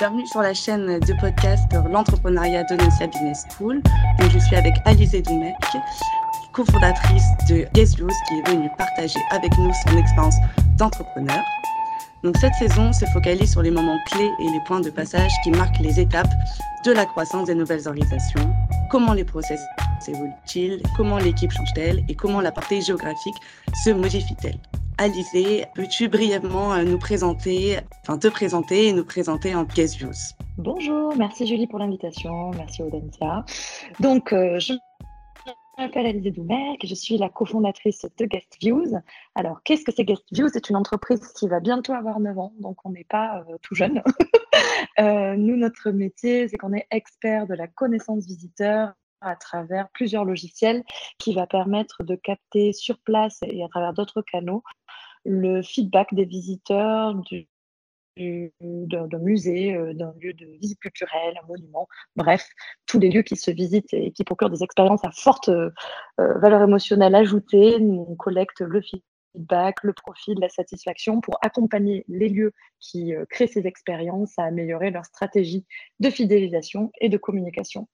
Bienvenue sur la chaîne de podcast L'entrepreneuriat de Business School. Donc, je suis avec Alizé Doumec, cofondatrice de Guess qui est venue partager avec nous son expérience d'entrepreneur. Donc cette saison se focalise sur les moments clés et les points de passage qui marquent les étapes de la croissance des nouvelles organisations, comment les process évoluent-ils, comment l'équipe change-t-elle? Et comment la partie géographique se modifie-t-elle? Alizé, peux-tu brièvement euh, nous présenter, enfin te présenter et nous présenter en guest views Bonjour, merci Julie pour l'invitation, merci Audencia. Donc, euh, je m'appelle Alizé Doumerc, je suis la cofondatrice de Guest Views. Alors, qu'est-ce que c'est Guest Views C'est une entreprise qui va bientôt avoir 9 ans, donc on n'est pas euh, tout jeune. nous, notre métier, c'est qu'on est expert de la connaissance visiteur à travers plusieurs logiciels qui va permettre de capter sur place et à travers d'autres canaux le feedback des visiteurs du, d'un musée, euh, d'un lieu de visite culturelle, un monument, bref, tous les lieux qui se visitent et qui procurent des expériences à forte euh, valeur émotionnelle ajoutée. On collecte le feedback, le profil, la satisfaction pour accompagner les lieux qui euh, créent ces expériences à améliorer leur stratégie de fidélisation et de communication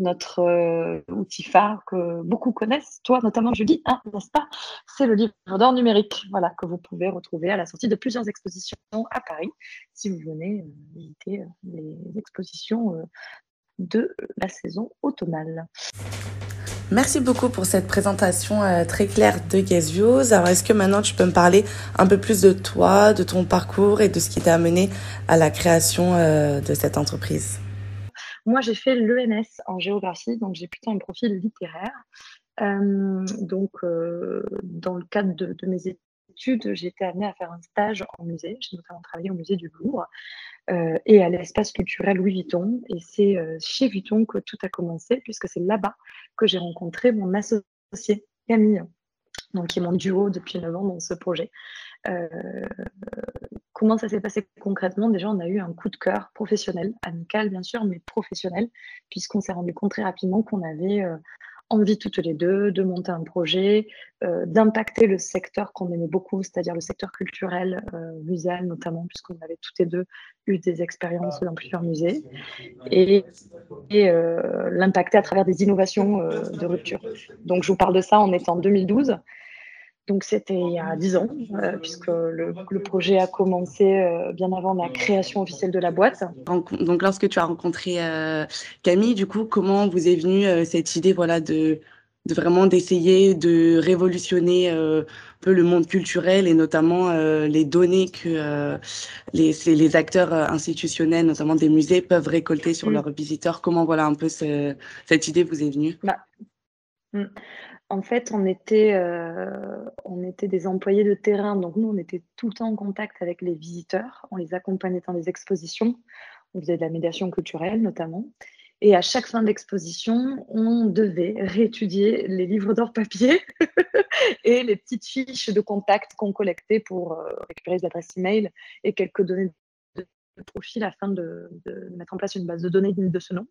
notre euh, outil phare que beaucoup connaissent, toi notamment Julie, hein, pas? C'est le livre d'or numérique, voilà, que vous pouvez retrouver à la sortie de plusieurs expositions à Paris, si vous venez euh, visiter euh, les expositions de la saison automnale. Merci beaucoup pour cette présentation très claire de Views. Alors, est-ce que maintenant tu peux me parler un peu plus de toi, de ton parcours et de ce qui t'a amené à la création de cette entreprise? Moi, j'ai fait l'ENS en géographie, donc j'ai plutôt un profil littéraire. Euh, donc, euh, dans le cadre de, mes études, j'ai été amenée à faire un stage en musée. J'ai notamment travaillé au musée du Louvre euh, et à l'espace culturel Louis Vuitton. Et c'est chez Vuitton que tout a commencé, puisque c'est là-bas que j'ai rencontré mon associé Camille, donc qui est mon duo depuis 9 ans dans ce projet. Comment ça s'est passé concrètement Déjà, on a eu un coup de cœur professionnel, amical bien sûr, mais professionnel, puisqu'on s'est rendu compte très rapidement qu'on avait euh, envie toutes les deux de monter un projet, euh, d'impacter le secteur qu'on aimait beaucoup, c'est-à-dire le secteur culturel, euh, muséal notamment, puisqu'on avait toutes les deux eu des expériences dans plusieurs musées, et, et l'impacter à travers des innovations de rupture. Donc je vous parle de ça, on est en 2012. Donc c'était il y a dix ans, euh, puisque le, projet a commencé euh, bien avant la création officielle de la boîte. Donc lorsque tu as rencontré euh, Camille, du coup, comment vous est venue cette idée voilà, de, de vraiment d'essayer de révolutionner un peu le monde culturel et notamment les données que les, les acteurs institutionnels, notamment des musées, peuvent récolter sur mm. leurs visiteurs? Comment voilà un peu cette idée vous est venue? Bah, mm. En fait, on était, euh, on était des employés de terrain, donc nous, on était tout le temps en contact avec les visiteurs, on les accompagnait dans les expositions, on faisait de la médiation culturelle notamment. Et à chaque fin d'exposition, on devait réétudier les livres d'or papier et les petites fiches de contact qu'on collectait pour euh, récupérer les adresses e-mail et quelques données profil afin de, mettre en place une base de données de ce nom.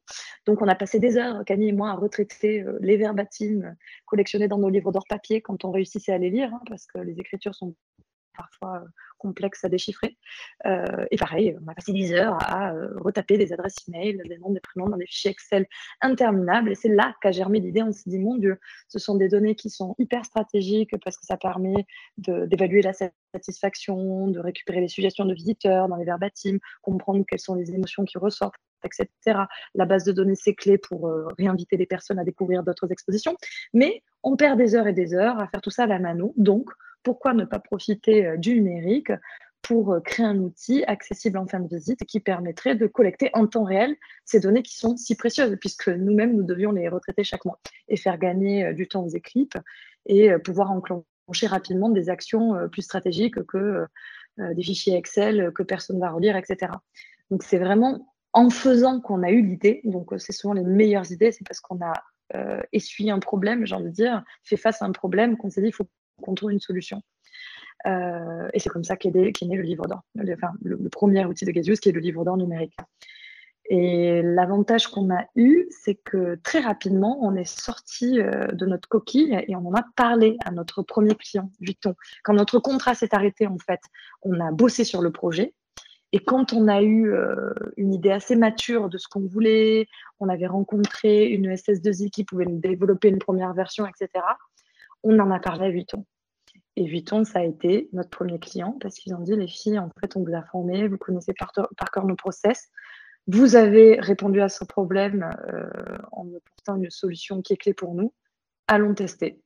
Donc, on a passé des heures, Camille et moi, à retraiter euh, les verbatims collectionnés dans nos livres d'or papier quand on réussissait à les lire, hein, parce que les écritures sont parfois euh, complexe à déchiffrer. Euh, et pareil, on a passé des heures à euh, retaper des adresses e-mail, des noms, des prénoms dans des fichiers Excel interminables. Et c'est là qu'a germé l'idée. On s'est dit, mon Dieu, ce sont des données qui sont hyper stratégiques parce que ça permet d'évaluer la satisfaction, de récupérer les suggestions de visiteurs dans les verbatims, comprendre quelles sont les émotions qui ressortent etc. La base de données, c'est clé pour réinviter les personnes à découvrir d'autres expositions. Mais on perd des heures et des heures à faire tout ça à la mano. Donc, pourquoi ne pas profiter euh, du numérique pour euh, créer un outil accessible en fin de visite qui permettrait de collecter en temps réel ces données qui sont si précieuses, puisque nous-mêmes, nous devions les retraiter chaque mois et faire gagner euh, du temps aux équipes et pouvoir enclencher rapidement des actions plus stratégiques que des fichiers Excel que personne ne va relire, etc. Donc c'est vraiment en faisant qu'on a eu l'idée, donc c'est souvent les meilleures idées, c'est parce qu'on a essuyé un problème, j'ai envie de dire, fait face à un problème qu'on s'est dit, il faut qu'on trouve une solution. Euh, et c'est comme ça qu'est né, le livre d'or, enfin, le, premier outil de Gazius qui est le livre d'or numérique. Et l'avantage qu'on a eu, c'est que très rapidement, on est sorti euh, de notre coquille et on en a parlé à notre premier client, Vuitton. Quand notre contrat s'est arrêté, en fait, on a bossé sur le projet Et quand on a eu euh, une idée assez mature de ce qu'on voulait, on avait rencontré une SS2I qui pouvait développer une première version, etc., on en a parlé à Vuitton. Et Vuitton, ça a été notre premier client parce qu'ils ont dit, les filles, en fait, on vous a formé, vous connaissez par, par cœur nos process. Vous avez répondu à ce problème euh, en apportant une solution qui est clé pour nous. Allons tester.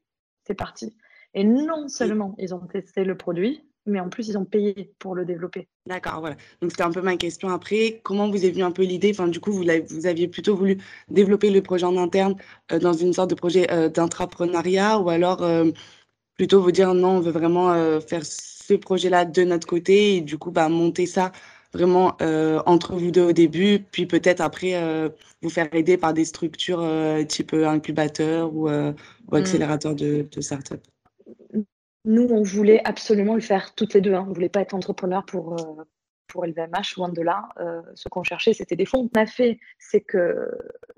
C'est parti. Et non seulement ils ont testé le produit, mais en plus, ils ont payé pour le développer. D'accord, voilà. Donc, c'était un peu ma question après. Comment vous est venue un peu l'idée? Enfin, du coup, vous, vous, aviez plutôt voulu développer le projet en interne euh, dans une sorte de projet euh, d'intrapreneuriat ou alors euh, plutôt vous dire non, on veut vraiment faire ce projet-là de notre côté et du coup, bah, monter ça vraiment entre vous deux au début, puis peut-être après vous faire aider par des structures type incubateur ou, ou mm. accélérateur de, de start-up nous, on voulait absolument le faire toutes les deux. Hein. On ne voulait pas être entrepreneur pour, euh, pour LVMH, loin de là. Euh, ce qu'on cherchait, c'était des fonds. On a fait, c'est que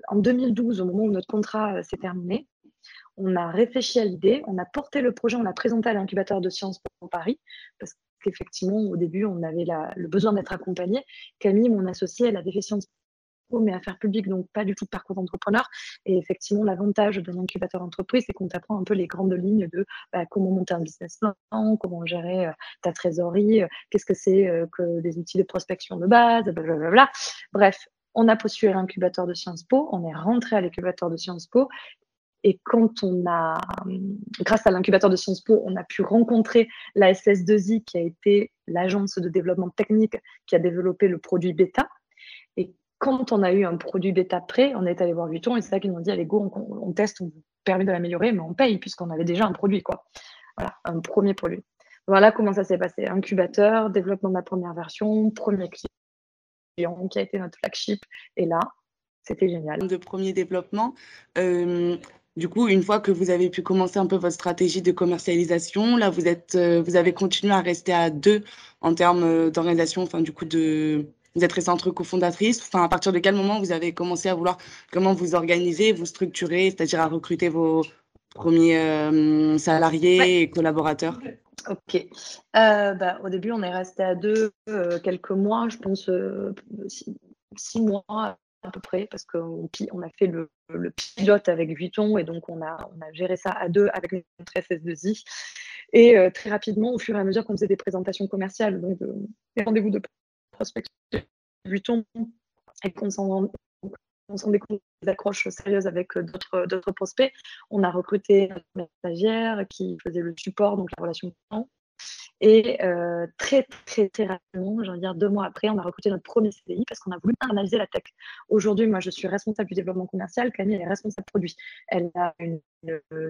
en 2012, au moment où notre contrat euh, s'est terminé, on a réfléchi à l'idée, on a porté le projet, on l'a présenté à l'incubateur de sciences pour Paris, parce qu'effectivement, au début, on avait le besoin d'être accompagné. Camille, mon associée, elle a des Sciences mais affaires publiques, donc pas du tout de parcours d'entrepreneur. Et effectivement, l'avantage d'un incubateur entreprise, c'est qu'on t'apprend un peu les grandes lignes de bah, comment monter un business plan, comment gérer euh, ta trésorerie, euh, qu'est-ce que c'est euh, que des outils de prospection de base, blablabla. Bref, on a postulé à l'incubateur de Sciences Po, on est rentré à l'incubateur de Sciences Po. Et quand on a, grâce à l'incubateur de Sciences Po, on a pu rencontrer la SS2I, qui a été l'agence de développement technique qui a développé le produit bêta, quand on a eu un produit bêta prêt, on est allé voir Vuitton et c'est ça qu'ils nous ont dit allez go, on, teste, on permet de l'améliorer, mais on paye puisqu'on avait déjà un produit quoi. Voilà, un premier produit. Voilà comment ça s'est passé. Incubateur, développement de la première version, premier client qui a été notre flagship. Et là, c'était génial. De premier développement. Euh, du coup, une fois que vous avez pu commencer un peu votre stratégie de commercialisation, là, vous êtes, euh, vous avez continué à rester à deux en termes euh, d'organisation, enfin, du coup, de, vous êtes restée entre cofondatrices. Enfin, à partir de quel moment vous avez commencé à vouloir comment vous organiser, vous structurer, c'est-à-dire à recruter vos premiers euh, salariés et collaborateurs? Ok. Euh, bah, au début, on est resté à deux euh, quelques mois, je pense six, mois à peu près, parce qu'on on a fait le, pilote avec Vuitton et donc on a, on a géré ça à deux avec notre SS2I. Et très rapidement, au fur et à mesure qu'on faisait des présentations commerciales, donc des rendez-vous de prospection Vuitton et qu'on s'en des accroches sérieuses avec euh, d'autres prospects. On a recruté une stagiaire qui faisait le support, donc la relation client. Et euh, très, très, très rapidement, je veux dire deux mois après, on a recruté notre premier CDI parce qu'on a voulu analyser la tech. Aujourd'hui, moi, je suis responsable du développement commercial. Camille, est responsable produit. Elle a une,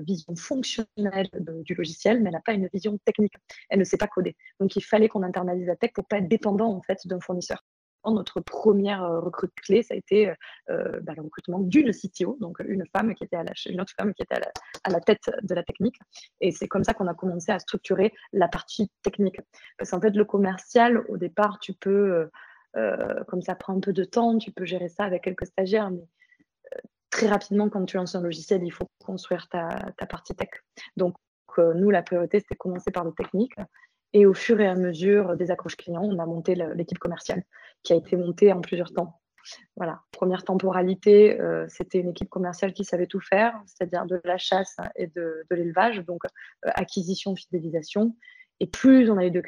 vision fonctionnelle du logiciel, mais elle n'a pas une vision technique. Elle ne sait pas coder. Donc, il fallait qu'on internalise la tech pour pas être dépendant en fait d'un fournisseur notre première euh, recrute clé, ça a été euh, euh, bah, le recrutement d'une CTO, donc une femme qui était à la, une autre femme qui était à la, tête de la technique. Et c'est comme ça qu'on a commencé à structurer la partie technique. Parce qu'en fait, le commercial, au départ, tu peux, comme ça prend un peu de temps, tu peux gérer ça avec quelques stagiaires, mais très rapidement, quand tu lances un logiciel, il faut construire ta, ta partie tech. Donc, nous, la priorité, c'était commencer par le technique. Et au fur et à mesure des accroches clients, on a monté l'équipe commerciale qui a été montée en plusieurs temps. Voilà, première temporalité, euh, c'était une équipe commerciale qui savait tout faire, c'est-à-dire de la chasse et de, l'élevage, donc euh, acquisition, fidélisation. Et plus on a eu de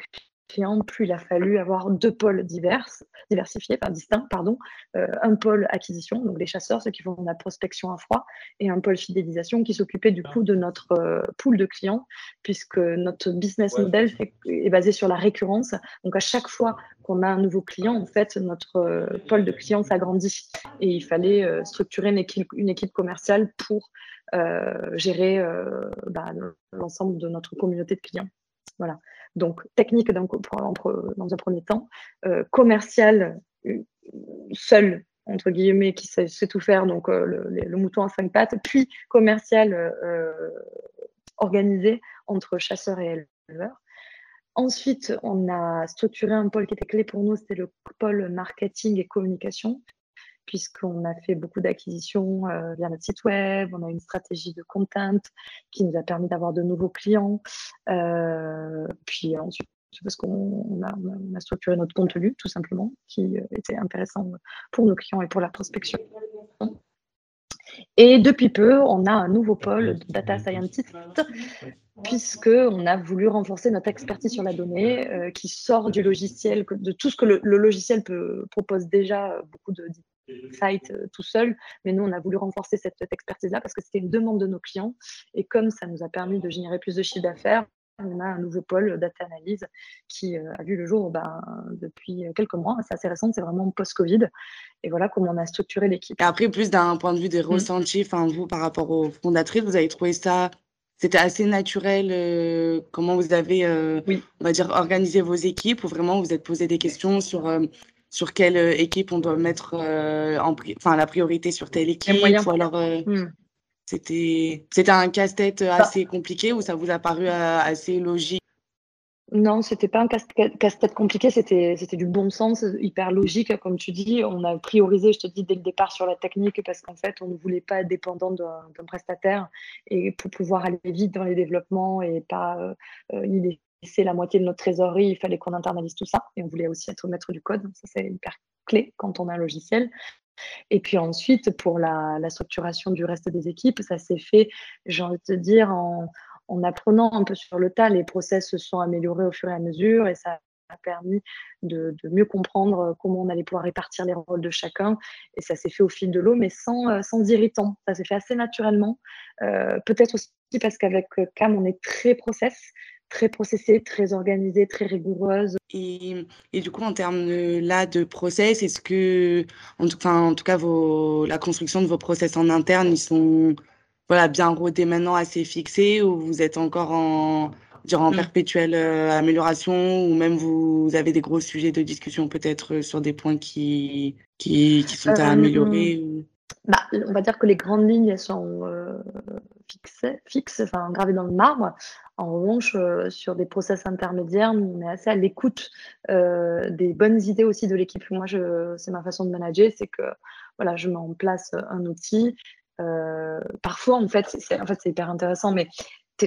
plus il a fallu avoir deux pôles divers, diversifiés, enfin distincts, pardon. Euh, un pôle acquisition, donc les chasseurs, ceux qui font la prospection à froid, et un pôle fidélisation qui s'occupait du coup de notre euh, pool de clients, puisque notre business model est, basé sur la récurrence. Donc à chaque fois qu'on a un nouveau client, en fait, notre euh, pôle de clients s'agrandit. Et il fallait structurer une équipe, une équipe commerciale pour gérer bah, l'ensemble de notre communauté de clients. Voilà. Donc, technique dans, un premier temps, euh, commercial euh, seul, entre guillemets, qui sait, tout faire, donc euh, le, mouton à cinq pattes, puis commercial organisé entre chasseurs et éleveurs. Ensuite, on a structuré un pôle qui était clé pour nous, c'était le pôle marketing et communication puisqu'on a fait beaucoup d'acquisitions euh, via notre site web, on a une stratégie de content qui nous a permis d'avoir de nouveaux clients. Euh, puis ensuite, parce qu'on a, structuré notre contenu, tout simplement, qui était intéressant pour nos clients et pour la prospection. Et depuis peu, on a un nouveau pôle de data scientist, puisqu'on a voulu renforcer notre expertise sur la donnée, euh, qui sort du logiciel, de tout ce que le, logiciel propose déjà, euh, beaucoup de sites euh, tout seul, mais nous, on a voulu renforcer cette, cette expertise-là parce que c'était une demande de nos clients. Et comme ça nous a permis de générer plus de chiffre d'affaires, on a un nouveau pôle data analyse qui euh, a vu le jour ben, depuis quelques mois. C'est assez récent, c'est vraiment post-Covid. Et voilà comment on a structuré l'équipe. Après, plus d'un point de vue des mmh. ressentis, enfin vous, par rapport aux fondatrices, vous avez trouvé ça c'était assez naturel euh, comment vous avez, euh, on va dire, organisé vos équipes ou vraiment vous êtes posé des questions sur, sur quelle équipe on doit mettre en enfin, la priorité sur telle équipe ou alors mmh. C'était, c'était un casse-tête bah assez compliqué ou ça vous a paru euh, assez logique? Non, c'était pas un casse-tête compliqué, c'était, du bon sens, hyper logique, comme tu dis. On a priorisé, je te dis, dès le départ sur la technique parce qu'en fait, on ne voulait pas être dépendant d'un, prestataire et pour pouvoir aller vite dans les développements et pas euh, euh laisser la moitié de notre trésorerie, il fallait qu'on internalise tout ça et on voulait aussi être maître du code. Ça, c'est hyper clé quand on a un logiciel. Et puis ensuite, pour la, structuration du reste des équipes, ça s'est fait, j'ai envie de te dire, en, apprenant un peu sur le tas. Les process se sont améliorés au fur et à mesure et ça a permis de, mieux comprendre comment on allait pouvoir répartir les rôles de chacun. Et ça s'est fait au fil de l'eau, mais sans, euh, sans irritant. Ça s'est fait assez naturellement. Euh, peut-être aussi parce qu'avec Cam, on est très process très processée, très organisée, très rigoureuse. Et, et du coup, en termes de, là de process, est-ce que, en tout, enfin, en tout cas, vos, la construction de vos process en interne, ils sont voilà, bien rodés maintenant, assez fixés, ou vous êtes encore en, en mmh. perpétuelle euh, amélioration, ou même vous, avez des gros sujets de discussion peut-être sur des points qui, qui, qui sont à euh, améliorer ou... bah, On va dire que les grandes lignes sont euh, fixées, fixes, enfin, gravées dans le marbre. En revanche, euh, sur des process intermédiaires, on est assez à l'écoute euh, des bonnes idées aussi de l'équipe. Moi, c'est ma façon de manager, c'est que voilà, je mets en place un outil. Parfois, en fait, c'est en fait, hyper intéressant, mais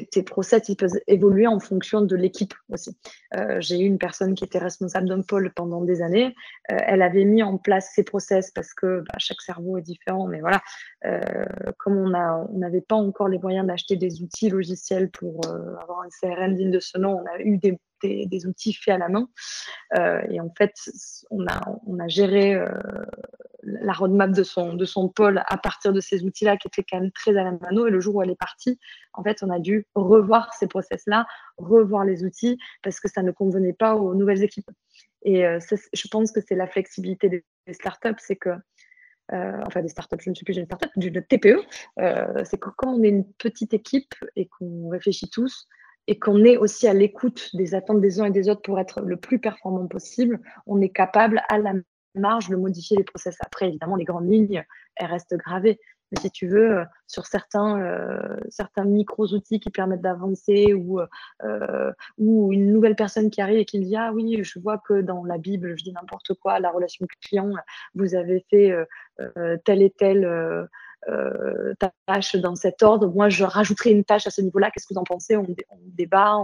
tes, process, ils peuvent évoluer en fonction de l'équipe aussi. Euh, j'ai eu une personne qui était responsable d'un pôle pendant des années. Euh, elle avait mis en place ses process parce que bah, chaque cerveau est différent, mais voilà, euh, comme on n'avait pas encore les moyens d'acheter des outils logiciels pour avoir un CRM digne de ce nom, on a eu des, outils faits à la main. et en fait, on a géré la roadmap de son, de son pôle à partir de ces outils-là qui étaient quand même très à la mano. Et le jour où elle est partie, en fait, on a dû revoir ces process-là, revoir les outils parce que ça ne convenait pas aux nouvelles équipes. Et euh, je pense que c'est la flexibilité des, startups, c'est que, euh, enfin des startups, je ne suis plus une startup, d'une TPE, euh, c'est que quand on est une petite équipe et qu'on réfléchit tous, et qu'on est aussi à l'écoute des attentes des uns et des autres pour être le plus performant possible, on est capable à la marge de modifier les process. Après, évidemment, les grandes lignes, elles restent gravées. Mais si tu veux, euh, sur certains, euh, certains micros-outils qui permettent d'avancer ou, euh, ou une nouvelle personne qui arrive et qui dit Ah oui, je vois que dans la Bible, je dis n'importe quoi, la relation client, vous avez fait tel et tel euh, tâche dans cet ordre. Moi, je rajouterai une tâche à ce niveau-là. Qu'est-ce que vous en pensez? On, débat,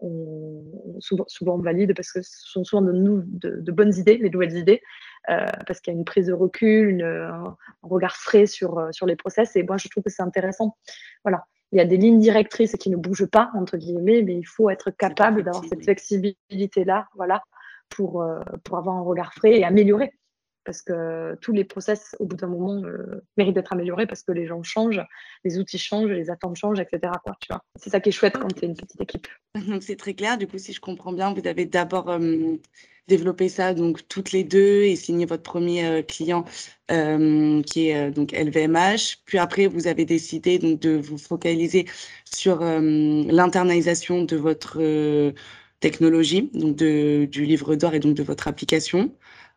on, souvent, souvent, on valide parce que ce sont souvent de, nous, de, bonnes idées, les nouvelles idées, euh, parce qu'il y a une prise de recul, un, regard frais sur, euh, sur les process. Et moi, je trouve que c'est intéressant. Voilà. Il y a des lignes directrices qui ne bougent pas, entre guillemets, mais il faut être capable d'avoir cette flexibilité-là, voilà, pour, pour avoir un regard frais et améliorer parce que tous les process, au bout d'un moment, euh, méritent d'être améliorés parce que les gens changent, les outils changent, les attentes changent, etc. C'est ça qui est chouette quand tu es une petite équipe. Donc c'est très clair. Du coup, si je comprends bien, vous avez d'abord euh, développé ça donc toutes les deux et signé votre premier euh, client qui est donc LVMH. Puis après, vous avez décidé donc de vous focaliser sur l'internalisation de votre technologie, donc du livre d'or et donc de votre application.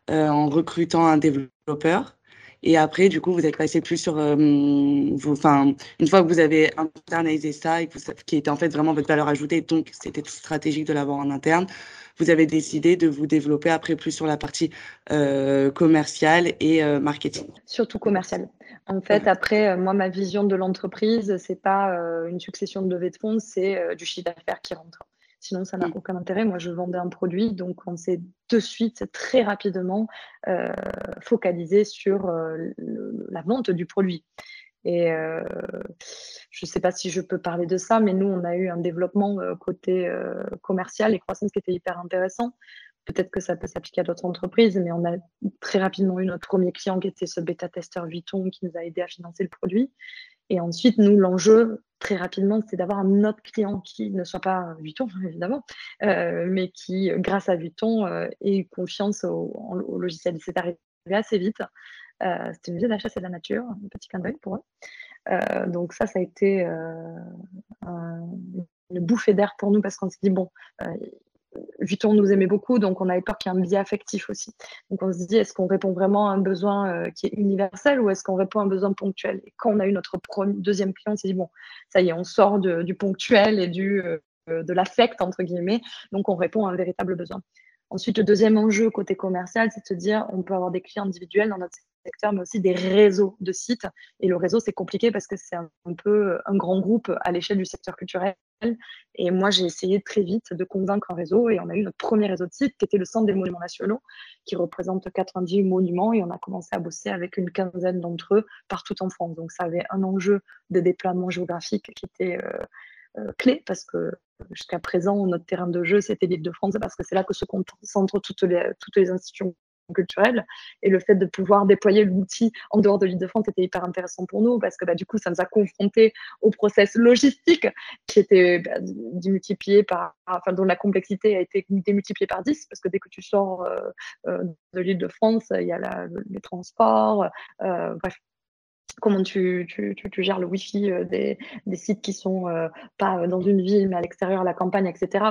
Euh, en recrutant un développeur. Et après, du coup, vous êtes passé plus sur, euh, enfin, une fois que vous avez internalisé ça et que vous, qui était en fait vraiment votre valeur ajoutée, donc c'était stratégique de l'avoir en interne, vous avez décidé de vous développer après plus sur la partie euh, commerciale et marketing. Surtout commerciale. En fait, après, moi, ma vision de l'entreprise, c'est pas une succession de levées de fonds, c'est du chiffre d'affaires qui rentre. Sinon, ça n'a mm. aucun intérêt. Moi, je vendais un produit, donc on s'est de suite, très rapidement, euh, focalisé sur euh, la vente du produit. Et euh, je ne sais pas si je peux parler de ça, mais nous, on a eu un développement côté commercial et croissance qui était hyper intéressant. Peut-être que ça peut s'appliquer à d'autres entreprises, mais on a très rapidement eu notre premier client qui était ce bêta-testeur Vuitton qui nous a aidé à financer le produit. Et ensuite, nous, l'enjeu, très rapidement, c'est d'avoir un autre client qui ne soit pas Vuitton, évidemment, euh, mais qui, grâce à Vuitton, euh, ait confiance au, logiciel. C'est arrivé assez vite. Euh, C'était une vie d'achat, c'est de la nature, un petit clin d'œil pour eux. Donc ça, ça a été un, une bouffée d'air pour nous parce qu'on s'est dit, bon, Vuitton nous aimait beaucoup, donc on avait peur qu'il y ait un biais affectif aussi. Donc on se dit, est-ce qu'on répond vraiment à un besoin euh, qui est universel ou est-ce qu'on répond à un besoin ponctuel? Et quand on a eu notre deuxième client, on s'est dit, bon, ça y est, on sort du ponctuel et du, euh, de l'affect, entre guillemets, donc on répond à un véritable besoin. Ensuite, le deuxième enjeu côté commercial, c'est de se dire, on peut avoir des clients individuels dans notre secteur, mais aussi des réseaux de sites. Et le réseau, c'est compliqué parce que c'est un, peu un grand groupe à l'échelle du secteur culturel. Et moi, j'ai essayé très vite de convaincre un réseau et on a eu notre premier réseau de sites qui était le Centre des Monuments Nationaux, qui représente 90 monuments et on a commencé à bosser avec une quinzaine d'entre eux partout en France. Donc, ça avait un enjeu de déploiement géographique qui était euh, euh, clé parce que jusqu'à présent, notre terrain de jeu, c'était l'île de France parce que c'est là que se concentrent toutes les institutions culturelles. Et le fait de pouvoir déployer l'outil en dehors de l'île de France était hyper intéressant pour nous parce que bah, du coup, ça nous a confrontés au process logistique qui était bah, démultiplié par, enfin, dont la complexité a été démultipliée par 10 parce que dès que tu sors euh, euh, de l'île de France, il y a les transports, bref, comment tu, tu, tu, gères le Wi-Fi euh, des, des, sites qui sont euh, pas dans une ville, mais à l'extérieur, la campagne, etc.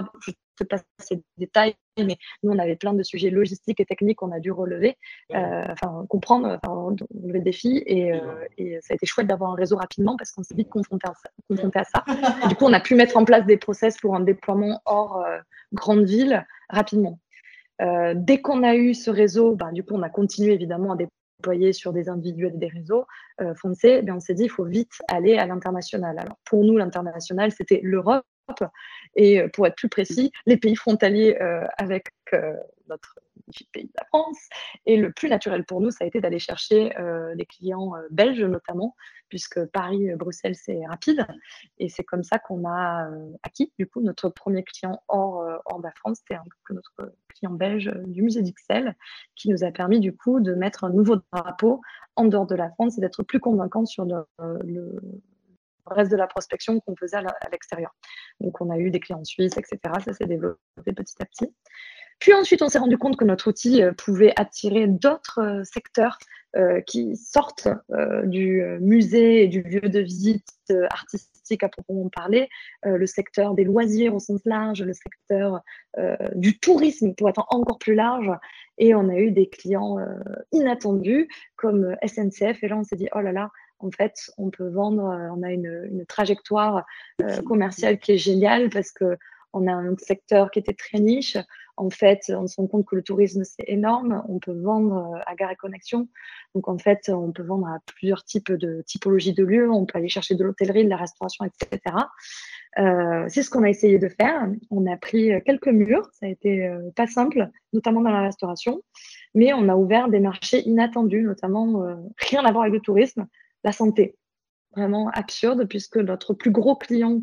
sais pas ces détails, mais nous, on avait plein de sujets logistiques et techniques qu'on a dû relever, euh, enfin, comprendre, enfin, relever le défi. Et, et, ça a été chouette d'avoir un réseau rapidement parce qu'on s'est vite confronté à ça. Confronté à ça. du coup, on a pu mettre en place des process pour un déploiement hors grande ville rapidement. dès qu'on a eu ce réseau, ben, du coup, on a continué évidemment à déployer sur des individus et des réseaux euh, foncés, ben on s'est dit il faut vite aller à l'international. Alors pour nous, l'international, c'était l'Europe et euh, pour être plus précis, les pays frontaliers euh, avec notre pays de la France. Et le plus naturel pour nous, ça a été d'aller chercher des clients belges notamment, puisque Paris-Bruxelles, c'est rapide. Et c'est comme ça qu'on a acquis, du coup, notre premier client hors, hors de la France, c'était notre client belge du musée d'Ixelles, qui nous a permis, du coup, de mettre un nouveau drapeau en dehors de la France et d'être plus convaincant sur le reste de la prospection qu'on faisait à l'extérieur. Donc, on a eu des clients suisses, etc. Ça s'est développé petit à petit. Puis ensuite, on s'est rendu compte que notre outil euh, pouvait attirer d'autres euh, secteurs euh, qui sortent du musée et du lieu de visite artistique à proprement parler, le secteur des loisirs au sens large, le secteur du tourisme pour être encore plus large. Et on a eu des clients inattendus comme SNCF. Et là, on s'est dit, oh là là, en fait, on peut vendre, on a une, une trajectoire commerciale qui est géniale parce que on a un secteur qui était très niche. En fait, on se rend compte que le tourisme, c'est énorme. On peut vendre euh, à Gare et Connexion. Donc, en fait, on peut vendre à plusieurs types de typologies de lieux. On peut aller chercher de l'hôtellerie, de la restauration, etc. Euh, c'est ce qu'on a essayé de faire. On a pris quelques murs. Ça a été euh, pas simple, notamment dans la restauration. Mais on a ouvert des marchés inattendus, notamment rien à voir avec le tourisme, la santé vraiment absurde puisque notre plus gros client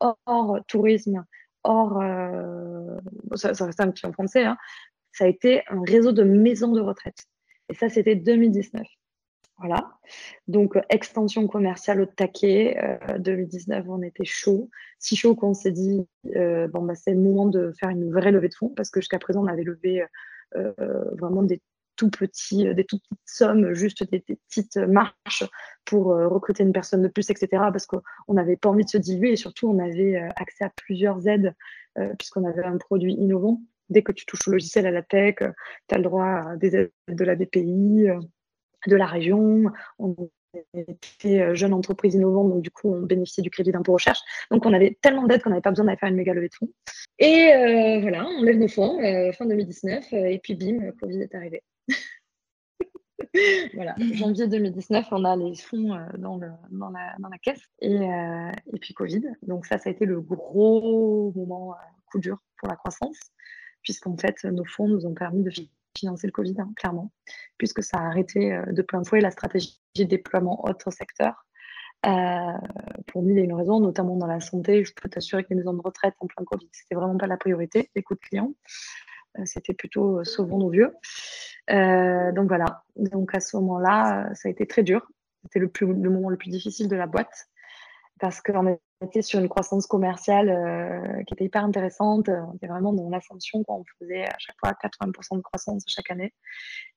hors tourisme, Or, euh, ça, reste un petit en français, hein, ça a été un réseau de maisons de retraite. Et ça, c'était 2019. Voilà. Donc, extension commerciale au taquet. 2019, euh, on était chaud. Si chaud qu'on s'est dit, euh, bon, bah, c'est le moment de faire une vraie levée de fonds parce que jusqu'à présent, on avait levé vraiment des tout petits, euh, des toutes petites sommes, juste des, petites marches pour euh, recruter une personne de plus, etc. Parce qu'on n'avait pas envie de se diluer et surtout on avait euh, accès à plusieurs aides puisqu'on avait un produit innovant. Dès que tu touches au logiciel à la tech, tu as le droit à des aides de la BPI, de la région. On était jeune entreprise innovante, donc du coup, on bénéficiait du crédit d'impôt recherche. Donc, on avait tellement d'aides qu'on n'avait pas besoin d'aller faire une méga levée de fonds. Et voilà, on lève nos fonds fin 2019, et puis bim, Covid est arrivé. voilà, janvier 2019, on a les fonds dans, le, dans, la, dans la caisse et, et, puis Covid. Donc ça, ça a été le gros moment, coup dur pour la croissance, puisqu'en fait, nos fonds nous ont permis de financer le Covid, hein, clairement, puisque ça a arrêté de plein fouet la stratégie de déploiement autre secteur. Euh, pour mille et une raisons, notamment dans la santé. Je peux t'assurer que les maisons de retraite en plein Covid, c'était vraiment pas la priorité, les coûts de clients. Euh, c'était plutôt euh, sauvons nos vieux. donc voilà. Donc à ce moment-là, ça a été très dur. C'était le, moment le plus difficile de la boîte parce qu'on était sur une croissance commerciale euh, qui était hyper intéressante. On était vraiment dans l'ascension. On faisait à chaque fois 80% de croissance chaque année.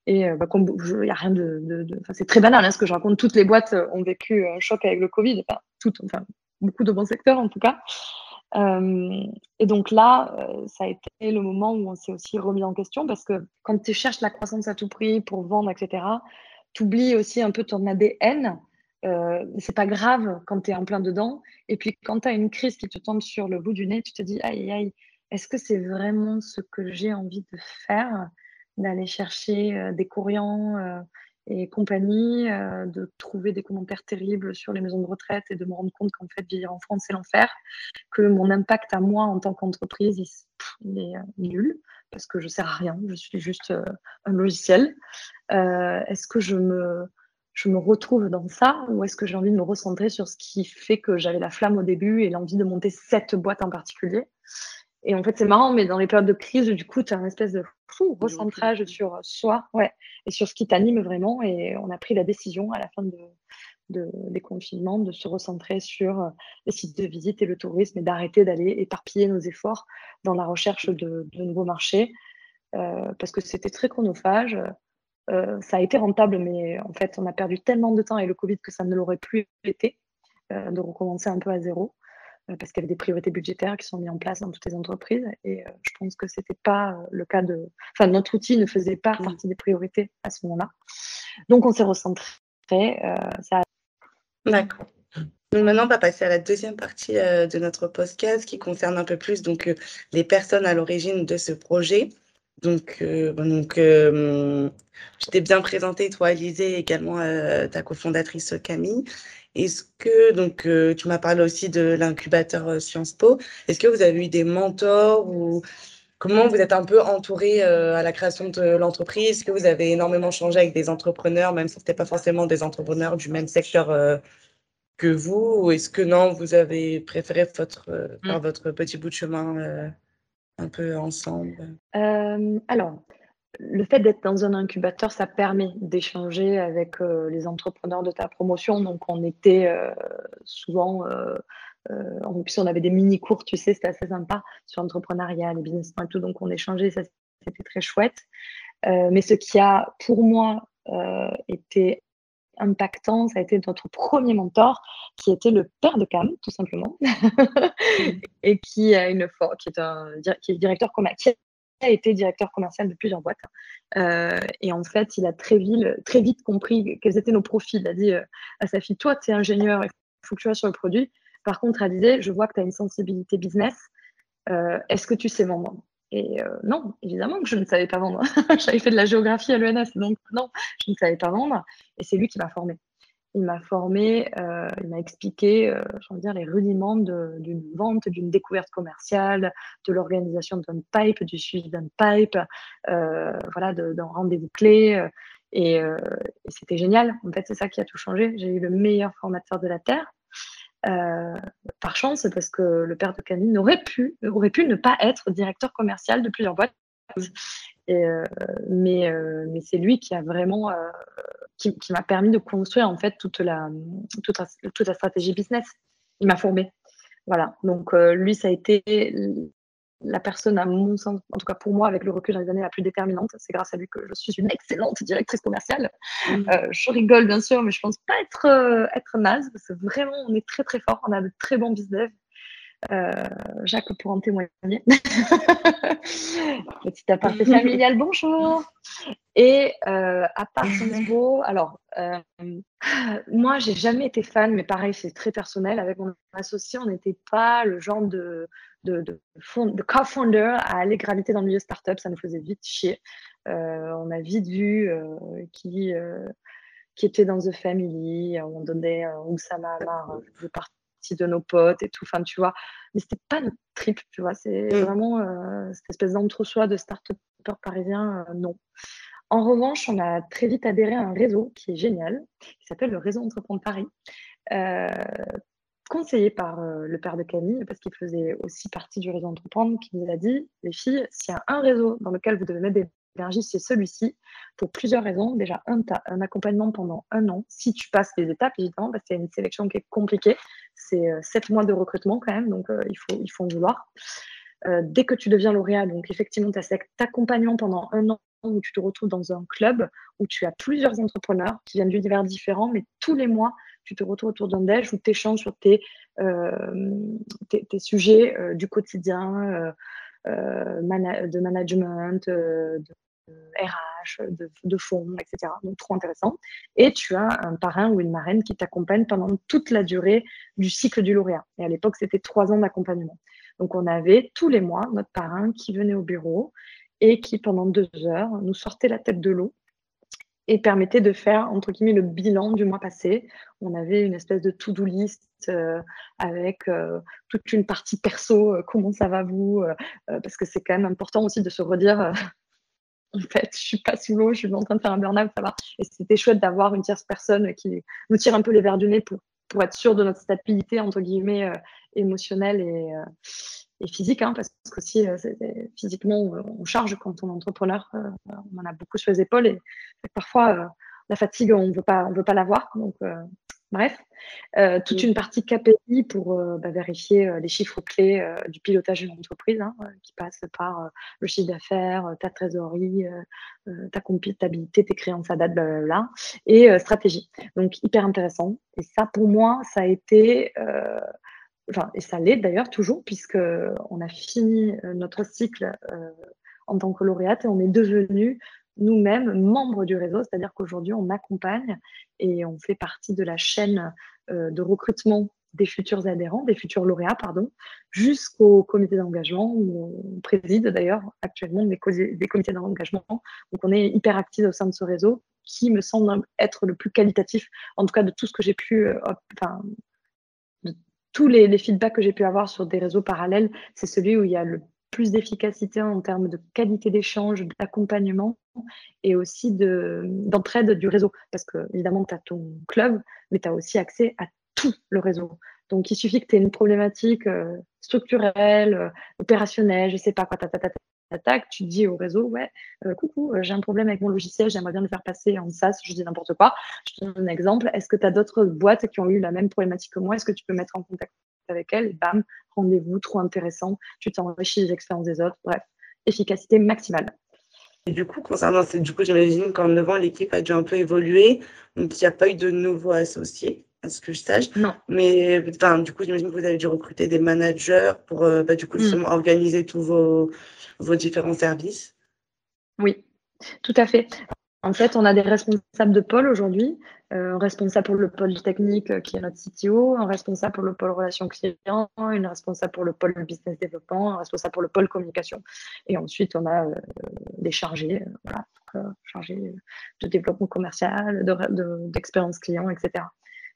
Et euh, bah, il n'y a rien de. c'est très banal hein, ce que je raconte. Toutes les boîtes ont vécu un choc avec le Covid. Enfin, toutes, enfin, beaucoup de bons secteurs en tout cas. Euh, et donc là, ça a été le moment où on s'est aussi remis en question parce que quand tu cherches la croissance à tout prix pour vendre, etc., tu oublies aussi un peu ton ADN. Euh, c'est pas grave quand tu es en plein dedans. Et puis quand tu as une crise qui te tombe sur le bout du nez, tu te dis aïe aïe, est-ce que c'est vraiment ce que j'ai envie de faire? D'aller chercher euh, des courrients euh, et compagnie, de trouver des commentaires terribles sur les maisons de retraite et de me rendre compte qu'en fait, vivre en France, c'est l'enfer, que mon impact à moi en tant qu'entreprise, il, est nul parce que je sers à rien, je suis juste un logiciel. est-ce que je me je me retrouve dans ça ou est-ce que j'ai envie de me recentrer sur ce qui fait que j'avais la flamme au début et l'envie de monter cette boîte en particulier? Et en fait, c'est marrant, mais dans les périodes de crise, du coup, tu as un espèce de fou, recentrage sur soi ouais, et sur ce qui t'anime vraiment. Et on a pris la décision à la fin de, des confinements de se recentrer sur les sites de visite et le tourisme et d'arrêter d'aller éparpiller nos efforts dans la recherche de, nouveaux marchés euh, parce que c'était très chronophage. Euh, ça a été rentable, mais en fait, on a perdu tellement de temps avec le Covid que ça ne l'aurait plus été euh, de recommencer un peu à zéro euh, parce qu'il y avait des priorités budgétaires qui sont mises en place dans toutes les entreprises. Et je pense que c'était pas le cas de. Enfin, notre outil ne faisait pas partie des priorités à ce moment-là. Donc, on s'est recentré. ça D'accord. Donc maintenant, on va passer à la deuxième partie de notre podcast qui concerne un peu plus donc, les personnes à l'origine de ce projet. Donc, euh, donc euh, je t'ai bien présenté, toi, Alizé, également euh, ta cofondatrice Camille. Est-ce que, donc, tu m'as parlé aussi de l'incubateur Sciences Po. Est-ce que vous avez eu des mentors ou comment vous êtes un peu entouré à la création de l'entreprise? Est-ce que vous avez énormément changé avec des entrepreneurs, même si ce n'était pas forcément des entrepreneurs du même secteur que vous? Ou est-ce que non, vous avez préféré votre, faire mmh. votre petit bout de chemin un peu ensemble? Euh, Alors, le fait d'être dans un incubateur, ça permet d'échanger avec euh, les entrepreneurs de ta promotion. Donc, on était euh, souvent, en plus, on avait des mini-cours, tu sais, c'était assez sympa sur l'entrepreneuriat, les business et tout. Donc, on échangeait, c'était très chouette. mais ce qui a, pour moi, été impactant, ça a été notre premier mentor, qui était le père de Cam, tout simplement, et qui a une qui est un qui est directeur commercial, a été directeur commercial de plusieurs boîtes. Euh, et en fait, il a très vite, compris quels étaient nos profils. Il a dit euh, à sa fille, toi, tu es ingénieur, il faut que tu vas sur le produit. Par contre, elle disait, je vois que tu as une sensibilité business. Euh, est-ce que tu sais vendre? Et non, évidemment que je ne savais pas vendre. J'avais fait de la géographie à l'ENS, donc non, je ne savais pas vendre. Et c'est lui qui m'a formé. Il m'a formé, euh, il m'a expliqué, euh, dire, les rudiments d'une vente, d'une découverte commerciale, de l'organisation d'un pipe, du suivi d'un pipe, voilà, d'un rendez-vous clé. et c'était génial. En fait, c'est ça qui a tout changé. J'ai eu le meilleur formateur de la Terre. Euh, par chance, parce que le père de Camille aurait pu, aurait pu ne pas être directeur commercial de plusieurs boîtes. Euh, euh, mais c'est lui qui a vraiment qui, m'a permis de construire en fait toute la, toute toute la stratégie business. Il m'a formé. Voilà. Donc lui, ça a été la personne, à mon sens, en tout cas pour moi, avec le recul dans les années, la plus déterminante. C'est grâce à lui que je suis une excellente directrice commerciale. Mmh. Euh, je rigole, bien sûr, mais je pense pas être, euh, être naze, parce que vraiment, on est très, très fort. On a de très bons business. Euh, Jacques pour en témoigner. Petit aparté familial, bonjour. Et euh, à part Sciences alors euh, moi j'ai jamais été fan, mais pareil c'est très personnel. Avec mon associé, on n'était pas le genre de de, de, de co-founder à aller graviter dans le milieu startup, ça nous faisait vite chier. on a vite vu qui qui était dans The Family, on donnait Oussama Amar, je de nos potes et tout. Enfin, tu vois, mais c'était pas notre trip, tu vois. C'est mm. vraiment euh, cette espèce d'entre-soi de start-up parisien, euh, non. En revanche, on a très vite adhéré à un réseau qui est génial, qui s'appelle le Réseau Entreprendre Paris, euh, conseillé par le père de Camille, parce qu'il faisait aussi partie du Réseau Entreprendre, qui nous a dit, les filles, s'il y a un réseau dans lequel vous devez mettre des l'énergie, c'est celui-ci, pour plusieurs raisons. Déjà, un, accompagnement pendant un an, si tu passes les étapes, évidemment, parce qu'il y a une sélection qui est compliquée. C'est euh, sept mois de recrutement quand même, donc euh, il, faut, il faut en vouloir. Euh, dès que tu deviens lauréat, donc effectivement, tu as cet accompagnement pendant un an où tu te retrouves dans un club où tu as plusieurs entrepreneurs qui viennent d'univers différents, mais tous les mois, tu te retrouves autour d'un déj où tu échanges sur tes, tes, sujets du quotidien, de management, de RH, de, de, fonds, etc. Donc, trop intéressant. Et tu as un parrain ou une marraine qui t'accompagne pendant toute la durée du cycle du lauréat. Et à l'époque, c'était trois ans d'accompagnement. Donc, on avait tous les mois notre parrain qui venait au bureau et qui, pendant deux heures, nous sortait la tête de l'eau et permettait de faire, entre guillemets, le bilan du mois passé. On avait une espèce de to-do list euh, avec euh, toute une partie perso, euh, comment ça va vous, parce que c'est quand même important aussi de se redire en fait, je suis pas sous l'eau, je suis en train de faire un burn-out, ça va. Et c'était chouette d'avoir une tierce personne qui nous tire un peu les verres du nez pour, pour être sûr de notre stabilité, entre guillemets, euh, émotionnelle et, euh, et physique, hein, parce que si euh, physiquement, on charge quand on est entrepreneur, on en a beaucoup sur les épaules et parfois, la fatigue, on ne veut pas, l'avoir. Bref, euh, toute une partie KPI pour euh, bah, vérifier euh, les chiffres clés du pilotage d'une entreprise, hein, qui passe par le chiffre d'affaires, ta trésorerie, ta comptabilité, tes créances à date, blablabla, et stratégie. Donc, hyper intéressant. Et ça, pour moi, ça a été, enfin, et ça l'est d'ailleurs toujours, puisque on a fini notre cycle en tant que lauréate et on est devenu nous-mêmes membres du réseau, c'est-à-dire qu'aujourd'hui, on accompagne et on fait partie de la chaîne euh, de recrutement des futurs adhérents, des futurs lauréats, pardon, jusqu'au comité d'engagement, où on préside d'ailleurs actuellement des, comités d'engagement. Donc on est hyper actifs au sein de ce réseau qui me semble être le plus qualitatif, en tout cas de tout ce que j'ai pu, euh, enfin, de tous les, les feedbacks que j'ai pu avoir sur des réseaux parallèles, c'est celui où il y a le plus d'efficacité en termes de qualité d'échange, d'accompagnement et aussi d'entraide du réseau. Parce que, évidemment, tu as ton club, mais tu as aussi accès à tout le réseau. Donc, il suffit que tu aies une problématique euh, structurelle, euh, opérationnelle, je sais pas quoi, ta, tu dis au réseau, ouais, euh, coucou, j'ai un problème avec mon logiciel, j'aimerais bien le faire passer en SaaS, je dis n'importe quoi. Je te donne un exemple. Est-ce que tu as d'autres boîtes qui ont eu la même problématique que moi? Est-ce que tu peux mettre en contact avec elles? Bam, rendez-vous, trop intéressant, tu t'enrichis des expériences des autres. Bref, efficacité maximale. Et du coup, concernant, du coup, j'imagine qu'en 9 ans, l'équipe a dû un peu évoluer. Donc, il n'y a pas eu de nouveaux associés, à ce que je sache. Non. Mais, enfin, du coup, j'imagine que vous avez dû recruter des managers pour, euh, bah, du coup, mm. organiser tous vos, vos différents services. Oui, tout à fait. En fait, on a des responsables de pôle aujourd'hui, euh, un responsable pour le pôle technique euh, qui est notre CTO, un responsable pour le pôle relations clients, une responsable pour le pôle business développement, un responsable pour le pôle communication. Et ensuite, on a euh, des chargés, chargés de développement commercial, d'expérience client, etc.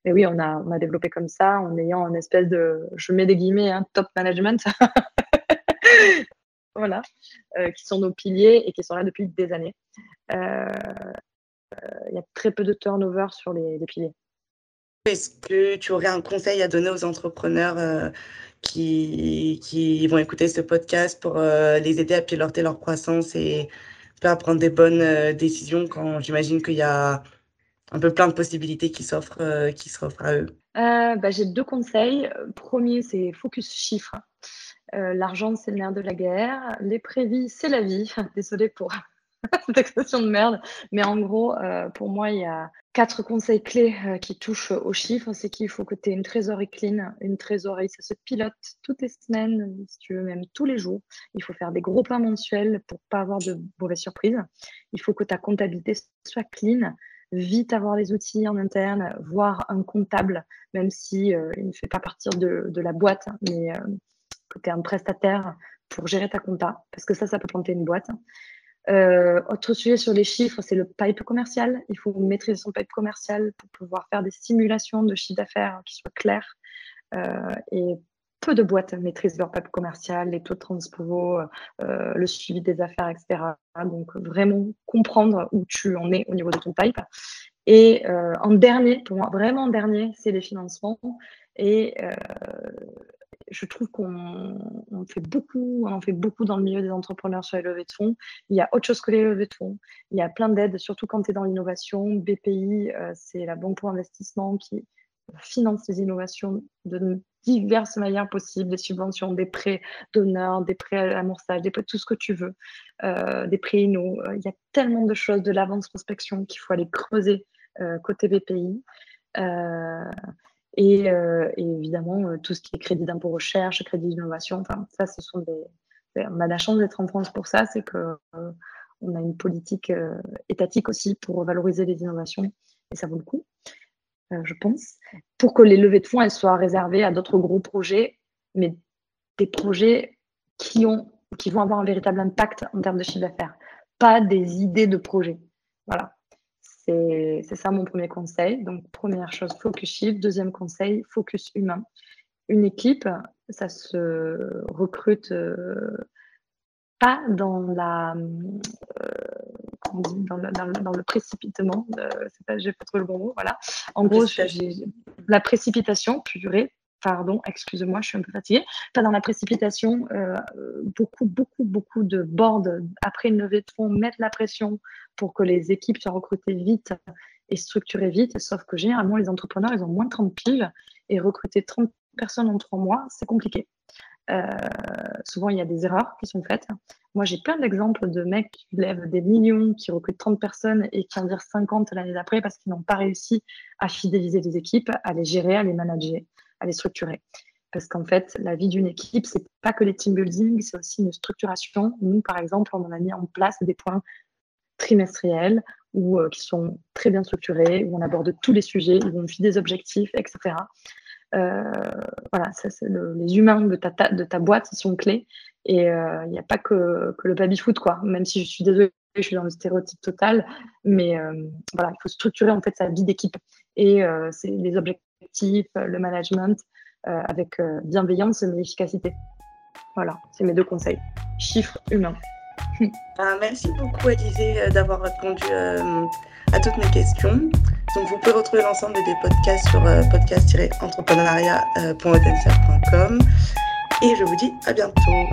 Mais oui, on a, on a développé comme ça en ayant une espèce de, je mets des guillemets, hein, top management. voilà, qui sont nos piliers et qui sont là depuis des années. Euh, il y a très peu de turnover sur les, piliers. Est-ce que tu aurais un conseil à donner aux entrepreneurs euh, qui, qui, vont écouter ce podcast pour euh, les aider à piloter leur croissance et à prendre des bonnes décisions quand j'imagine qu'il y a un peu plein de possibilités qui s'offrent qui s'offrent à eux? Bah, J'ai deux conseils. Premier, c'est focus chiffres. L'argent, c'est le nerf de la guerre. Les prévis, c'est la vie. Désolée pour cette expression de merde. Mais en gros, euh, pour moi, il y a quatre conseils clés euh, qui touchent aux chiffres. C'est qu'il faut que tu aies une trésorerie clean. Une trésorerie, ça se pilote toutes les semaines, si tu veux, même tous les jours. Il faut faire des gros plans mensuels pour pas avoir de mauvaises surprises. Il faut que ta comptabilité soit clean. Vite avoir les outils en interne, voir un comptable, même si euh, ne fait pas partir de la boîte, mais que tu es un prestataire pour gérer ta compta, parce que ça, ça peut planter une boîte. Euh, autre sujet sur les chiffres, c'est le pipe commercial. Il faut maîtriser son pipe commercial pour pouvoir faire des simulations de chiffre d'affaires qui soient claires. Euh, et peu de boîtes maîtrisent leur pipe commercial, les taux de transport, euh, le suivi des affaires, etc. Donc vraiment comprendre où tu en es au niveau de ton pipe. Et en dernier, pour moi, vraiment en dernier, c'est les financements. Et je trouve qu'on fait beaucoup, on fait beaucoup dans le milieu des entrepreneurs sur les levées de fonds. Il y a autre chose que les levées de fonds. Il y a plein d'aides, surtout quand tu es dans l'innovation. BPI, euh, c'est la banque pour investissement qui finance les innovations de diverses manières possibles, des subventions, des prêts d'honneur, des prêts à l'amorçage, des prêts, tout ce que tu veux, euh, des prêts inno. Il y a tellement de choses de l'avance prospection qu'il faut aller creuser euh, côté BPI. Euh, et, évidemment, euh, tout ce qui est crédit d'impôt recherche, crédit d'innovation, enfin, ça, ce sont des. On a la chance d'être en France pour ça, c'est qu'on euh, on a une politique étatique aussi pour valoriser les innovations, et ça vaut le coup, je pense, pour que les levées de fonds elles soient réservées à d'autres gros projets, mais des projets qui, ont, qui vont avoir un véritable impact en termes de chiffre d'affaires, pas des idées de projets. Voilà. C'est ça mon premier conseil. Donc, première chose, focus chiffre. Deuxième conseil, focus humain. Une équipe, ça se recrute euh, pas dans la euh, dans, le, dans, le, précipitement. Euh, pas, j'ai pas trouvé le bon mot. Voilà. En gros, la précipitation purée pardon, excuse-moi, je suis un peu fatiguée, dans la précipitation, euh, beaucoup, beaucoup, beaucoup de boards après une levée de fonds mettent la pression pour que les équipes soient recrutées vite et structurées vite, sauf que généralement, les entrepreneurs, ils ont moins de 30 piles et recruter 30 personnes en trois mois, c'est compliqué. Euh, souvent, il y a des erreurs qui sont faites. Moi, j'ai plein d'exemples de mecs qui lèvent des millions, qui recrutent 30 personnes et qui en virent 50 l'année d'après parce qu'ils n'ont pas réussi à fidéliser les équipes, à les gérer, à les manager à les structurer. Parce qu'en fait, la vie d'une équipe, c'est pas que les team building, c'est aussi une structuration. Nous, par exemple, on a mis en place des points trimestriels ou euh, qui sont très bien structurés, où on aborde tous les sujets, où on fait des objectifs, etc. Euh, voilà, ça, les humains de ta, boîte sont clés. Et euh, il n'y a pas que, le baby-foot, quoi. Même si je suis désolée, je suis dans le stéréotype total. Mais voilà, il faut structurer en fait sa vie d'équipe. Et c'est les objectifs le management euh, avec euh, bienveillance mais efficacité. Voilà, c'est mes deux conseils. Chiffres humains. Merci beaucoup Alizé euh, d'avoir répondu à toutes mes questions. Donc vous pouvez retrouver l'ensemble des podcasts sur podcast-entrepreneuriat.com et je vous dis à bientôt.